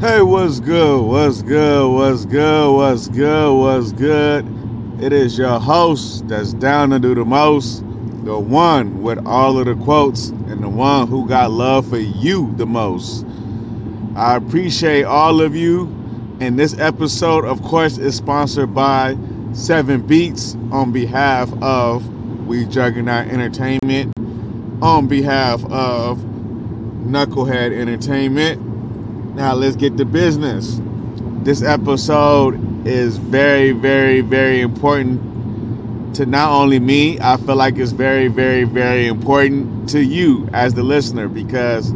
Hey, what's good? What's good? What's good? What's good? What's good? It is your host that's down to do the most, the one with all of the quotes, and the one who got love for you the most. I appreciate all of you. And this episode, of course, is sponsored by Seven Beats on behalf of We Juggernaut Entertainment, on behalf of Knucklehead Entertainment. Now let's get to business. This episode is very, very, very important to not only me, I feel like it's very, very, very important to you as the listener because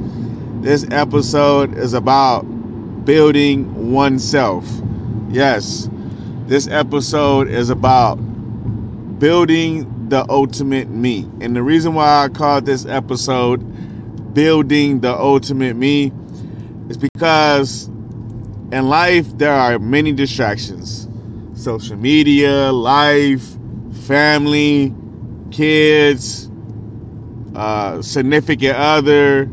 this episode is about building oneself. Yes, this episode is about building the ultimate me. And the reason why I call this episode Building the Ultimate Me is because in life there are many distractions social media, life, family, kids, uh, significant other.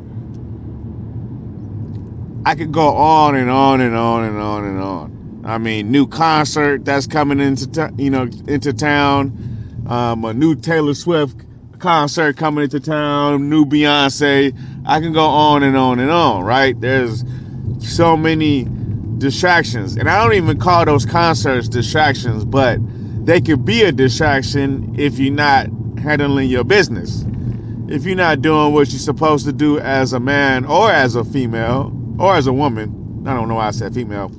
I could go on and on and on and on and on. I mean, new concert that's coming into t- you know into town, um, a new Taylor Swift concert coming into town, new Beyonce. I can go on and on and on, right? There's so many distractions. And I don't even call those concerts distractions, but they could be a distraction if you're not handling your business. If you're not doing what you're supposed to do as a man or as a female or as a woman, I don't know why I said female,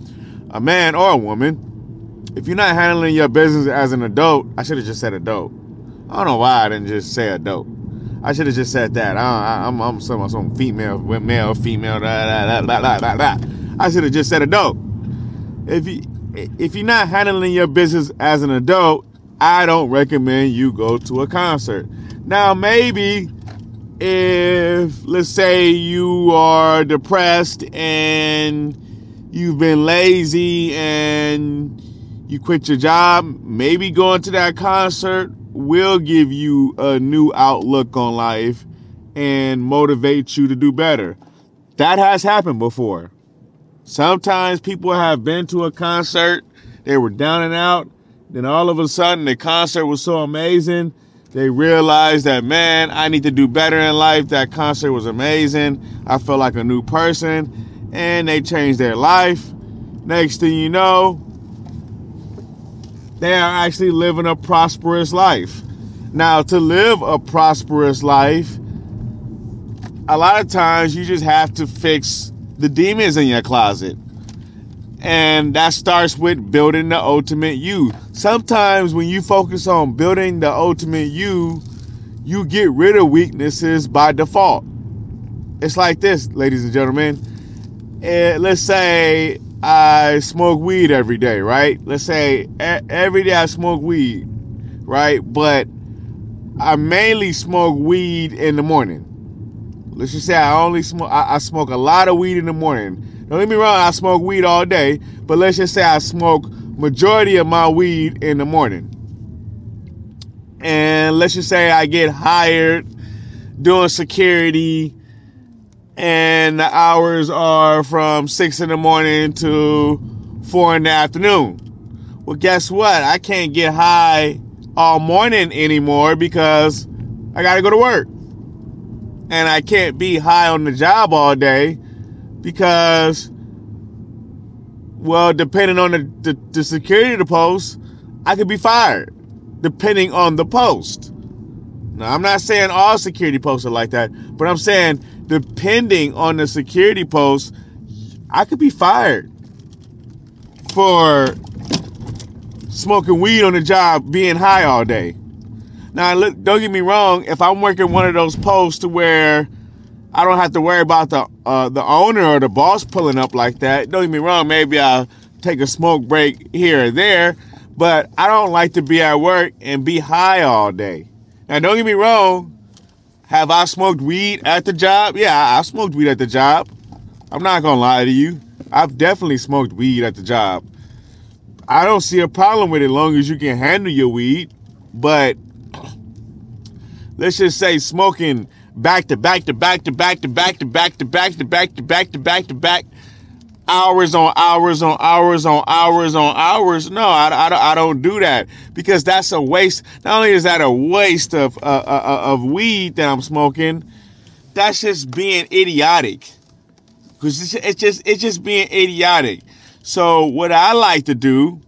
a man or a woman, if you're not handling your business as an adult, I should have just said adult. I don't know why I didn't just say adult. I should have just said that. I, am I'm some some female, male, female, da, da, da, da, da, da. I should have just said adult. If you if you're not handling your business as an adult, I don't recommend you go to a concert. Now maybe if let's say you are depressed and you've been lazy and you quit your job, maybe going to that concert will give you a new outlook on life and motivate you to do better. That has happened before. Sometimes people have been to a concert, they were down and out, then all of a sudden the concert was so amazing, they realized that, man, I need to do better in life. That concert was amazing. I felt like a new person, and they changed their life. Next thing you know, they are actually living a prosperous life. Now, to live a prosperous life, a lot of times you just have to fix the demons in your closet. And that starts with building the ultimate you. Sometimes when you focus on building the ultimate you, you get rid of weaknesses by default. It's like this, ladies and gentlemen. Uh, let's say I smoke weed every day, right? Let's say every day I smoke weed, right? But I mainly smoke weed in the morning. Let's just say I only smoke, I, I, smoke a lot of weed in the morning. Don't get me wrong, I smoke weed all day, but let's just say I smoke majority of my weed in the morning. And let's just say I get hired doing security and the hours are from six in the morning to four in the afternoon. Well, guess what? I can't get high all morning anymore because I got to go to work. And I can't be high on the job all day because, well, depending on the, the, the security of the post, I could be fired depending on the post. Now, I'm not saying all security posts are like that, but I'm saying depending on the security post, I could be fired for smoking weed on the job, being high all day. Now, look, don't get me wrong. If I'm working one of those posts where I don't have to worry about the uh, the owner or the boss pulling up like that, don't get me wrong. Maybe I'll take a smoke break here or there, but I don't like to be at work and be high all day. Now, don't get me wrong. Have I smoked weed at the job? Yeah, I smoked weed at the job. I'm not gonna lie to you. I've definitely smoked weed at the job. I don't see a problem with it as long as you can handle your weed. But let's just say smoking back to back to back to back to back to back to back to back to back to back to back. Hours on hours on hours on hours on hours. No, I, I, I don't do that because that's a waste. Not only is that a waste of uh, uh, uh of weed that I'm smoking, that's just being idiotic. Because it's, it's just it's just being idiotic. So what I like to do,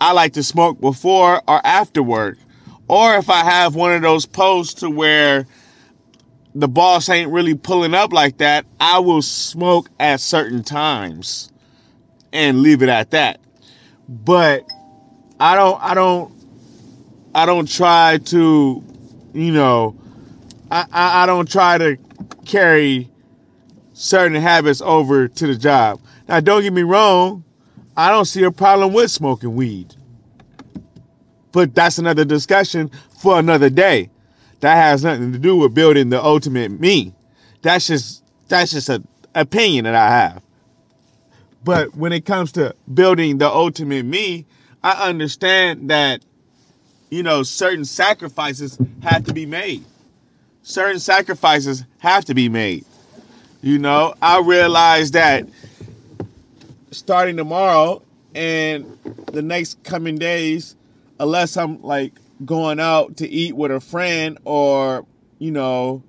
I like to smoke before or after work, or if I have one of those posts to where the boss ain't really pulling up like that, I will smoke at certain times and leave it at that. But I don't I don't I don't try to, you know, I, I, I don't try to carry certain habits over to the job. Now don't get me wrong, I don't see a problem with smoking weed. But that's another discussion for another day that has nothing to do with building the ultimate me. That's just that's just an opinion that I have. But when it comes to building the ultimate me, I understand that you know certain sacrifices have to be made. Certain sacrifices have to be made. You know, I realize that starting tomorrow and the next coming days, unless I'm like going out to eat with a friend or, you know,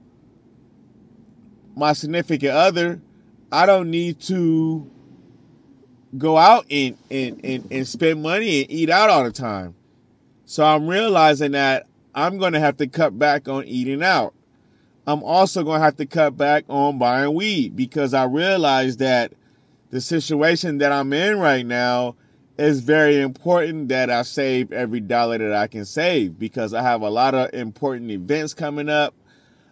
my significant other, I don't need to go out and, and, and, and spend money and eat out all the time. So I'm realizing that I'm going to have to cut back on eating out. I'm also going to have to cut back on buying weed because I realize that the situation that I'm in right now it's very important that I save every dollar that I can save because I have a lot of important events coming up.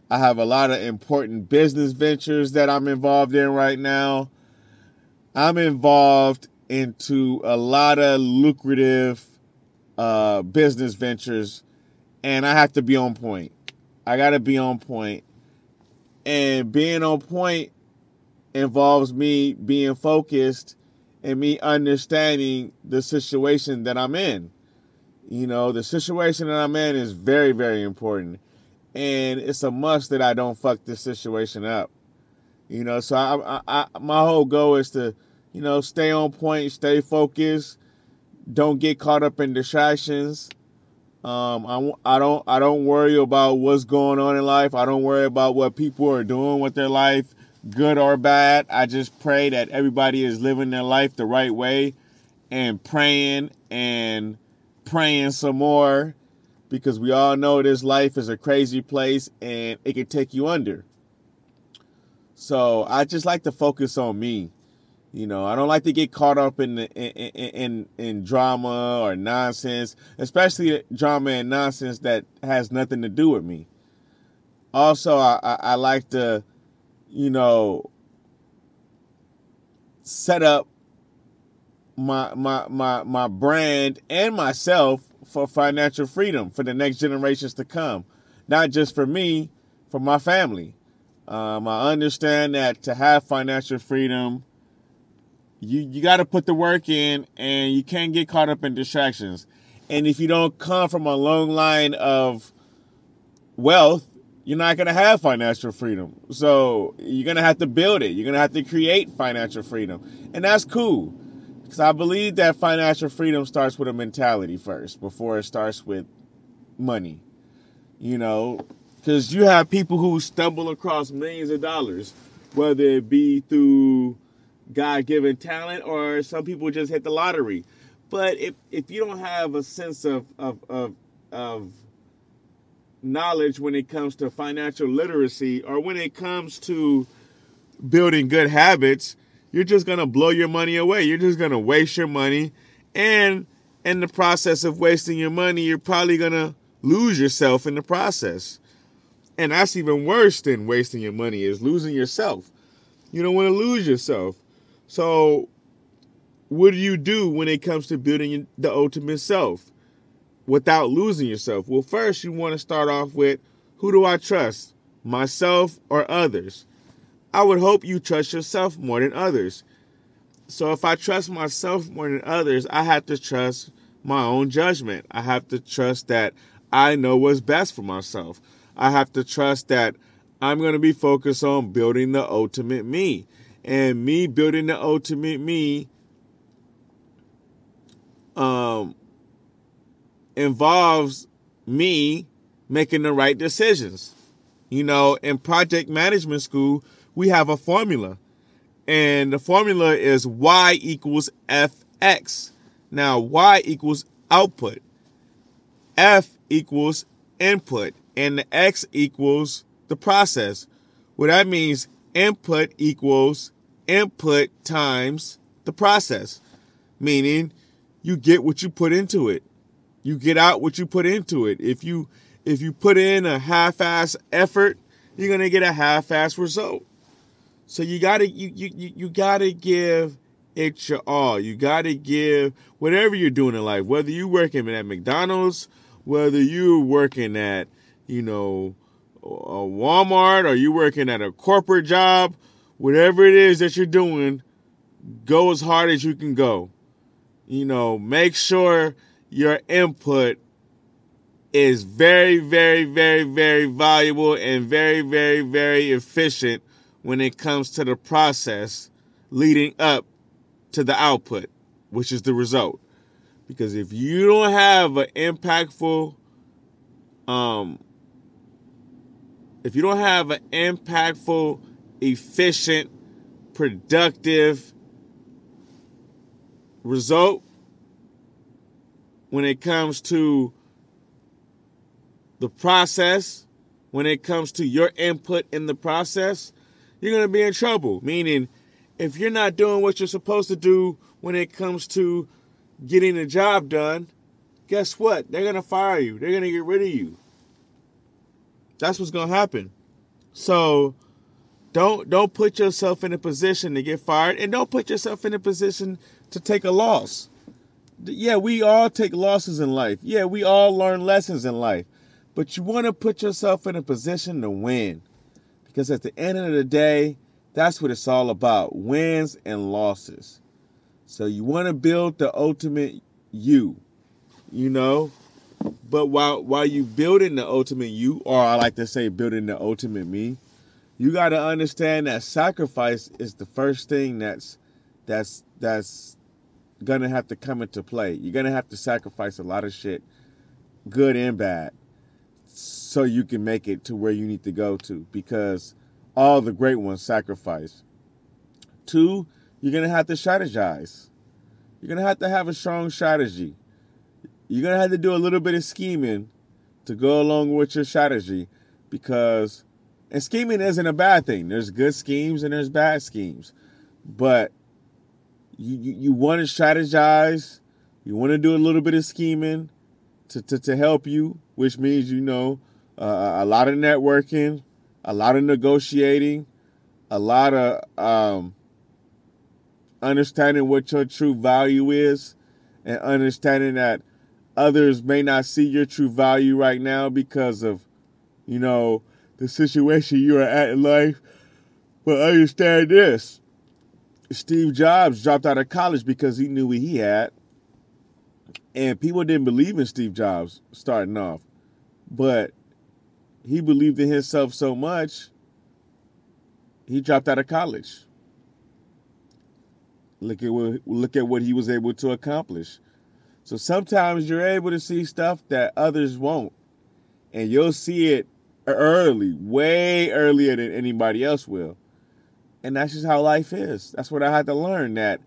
I have a lot of important business ventures that I'm involved in right now. I'm involved into a lot of lucrative uh, business ventures and I have to be on point. I got to be on point. And being on point involves me being focused and me understanding the situation that I'm in. You know, the situation that I'm in is very, very important. And it's a must that I don't fuck this situation up. You know, so I, I, I, my whole goal is to, you know, stay on point, stay focused, don't get caught up in distractions. Um, I, I don't I don't worry about what's going on in life. I don't worry about what people are doing with their life good or bad. I just pray that everybody is living their life the right way and praying and praying some more because we all know this life is a crazy place and it can take you under. So I just like to focus on me. You know, I don't like to get caught up in the, in, in in drama or nonsense, especially drama and nonsense that has nothing to do with me. Also, I, I, I like to you know, set up my my my my brand and myself for financial freedom for the next generations to come, not just for me, for my family. Um, I understand that to have financial freedom, you you got to put the work in, and you can't get caught up in distractions. And if you don't come from a long line of wealth, you're not going to have financial freedom. So you're going to have to build it. You're going to have to create financial freedom. And that's cool. Because I believe that financial freedom starts with a mentality first before it starts with money. You know, because you have people who stumble across millions of dollars, whether it be through God given talent or some people just hit the lottery. But if, if you don't have a sense of, of, of, of knowledge when it comes to financial literacy or when it comes to building good habits, you're just going to blow your money away. You're just going to waste your money. And in the process of wasting your money, you're probably going to lose yourself in the process. And that's even worse than wasting your money is losing yourself. You don't want to lose yourself. So what do you do when it comes to building the ultimate self? Without losing yourself? Well, first, you want to start off with who do I trust, myself or others? I would hope you trust yourself more than others. So if I trust myself more than others, I have to trust my own judgment. I have to trust that I know what's best for myself. I have to trust that I'm going to be focused on building the ultimate me. And me building the ultimate me um, involves me making the right decisions. You know, in project management school, we have a formula, and the formula is y equals fx. Now, y equals output, f equals input, and the x equals the process. What that means, input equals input times the process, meaning you get what you put into it. You get out what you put into it. If you if you put in a half-ass effort, you're gonna get a half-ass result. So you gotta you you you gotta give it your all. You gotta give whatever you're doing in life, whether you're working at McDonald's, whether you're working at, you know, a Walmart or you're working at a corporate job, whatever it is that you're doing, go as hard as you can go. You know, make sure your input is very, very, very, very valuable and very, very, very efficient when it comes to the process leading up to the output, which is the result. Because if you don't have an impactful, um, if you don't have an impactful, efficient, productive result when it comes to the process, when it comes to your input in the process, you're going to be in trouble. Meaning, if you're not doing what you're supposed to do when it comes to getting the job done, guess what? They're going to fire you. They're going to get rid of you. That's what's going to happen. So, don't don't put yourself in a position to get fired and don't put yourself in a position to take a loss. Yeah, we all take losses in life. Yeah, we all learn lessons in life. But you want to put yourself in a position to win. Because at the end of the day, that's what it's all about wins and losses. So you want to build the ultimate you, you know? But while while you building the ultimate you, or I like to say building the ultimate me, you got to understand that sacrifice is the first thing that's that's that's gonna have to come into play. You're gonna have to sacrifice a lot of shit, good and bad so you can make it to where you need to go to because all the great ones sacrifice. Two, you're going to have to strategize. You're going to have to have a strong strategy. You're going to have to do a little bit of scheming to go along with your strategy because, and scheming isn't a bad thing. There's good schemes and there's bad schemes. But you, you, you want to strategize, you want to do a little bit of scheming to, to, to help you, which means, you know, uh, a lot of networking, a lot of negotiating, a lot of um, understanding what your true value is, and understanding that others may not see your true value right now because of, you know, the situation you are at in life. But understand this Steve Jobs dropped out of college because he knew what he had. And people didn't believe in Steve Jobs starting off. But he believed in himself so much, he dropped out of college. Look at what look at what he was able to accomplish. So sometimes you're able to see stuff that others won't. And you'll see it early, way earlier than anybody else will. And that's just how life is. That's what I had to learn that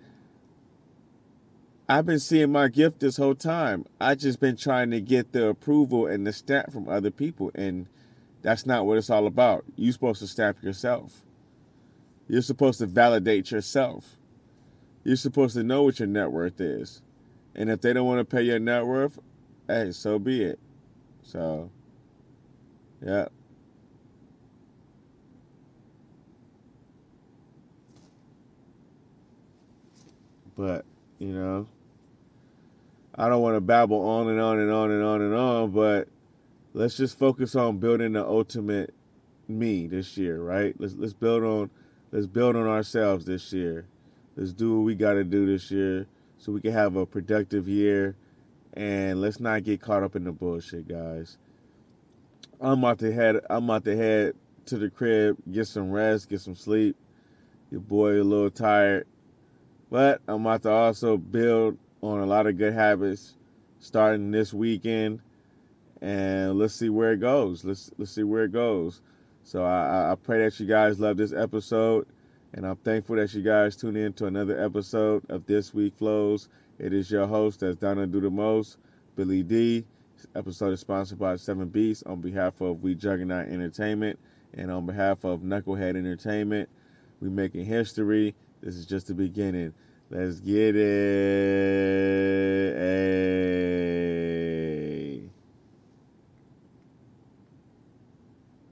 I've been seeing my gift this whole time. I just been trying to get the approval and the stamp from other people and that's not what it's all about. You're supposed to stamp yourself. You're supposed to validate yourself. You're supposed to know what your net worth is. And if they don't want to pay your net worth, hey, so be it. So, yeah. But, you know, I don't want to babble on and on and on and on and on, but let's just focus on building the ultimate me this year, right? Let's let's build on let's build on ourselves this year. Let's do what we got to do this year so we can have a productive year and let's not get caught up in the bullshit, guys. I'm about to head I'm about to head to the crib, get some rest, get some sleep Your boy a little tired. But I'm about to also build on a lot of good habits starting this weekend. And let's see where it goes. Let's let's see where it goes. So I, I pray that you guys love this episode. And I'm thankful that you guys tune in to another episode of This Week Flows. It is your host that's down to do the most, Billy D. This episode is sponsored by Seven Beats on behalf of We Juggernaut Entertainment and on behalf of Knucklehead Entertainment. We making history. This is just the beginning. Let's get it. Hey.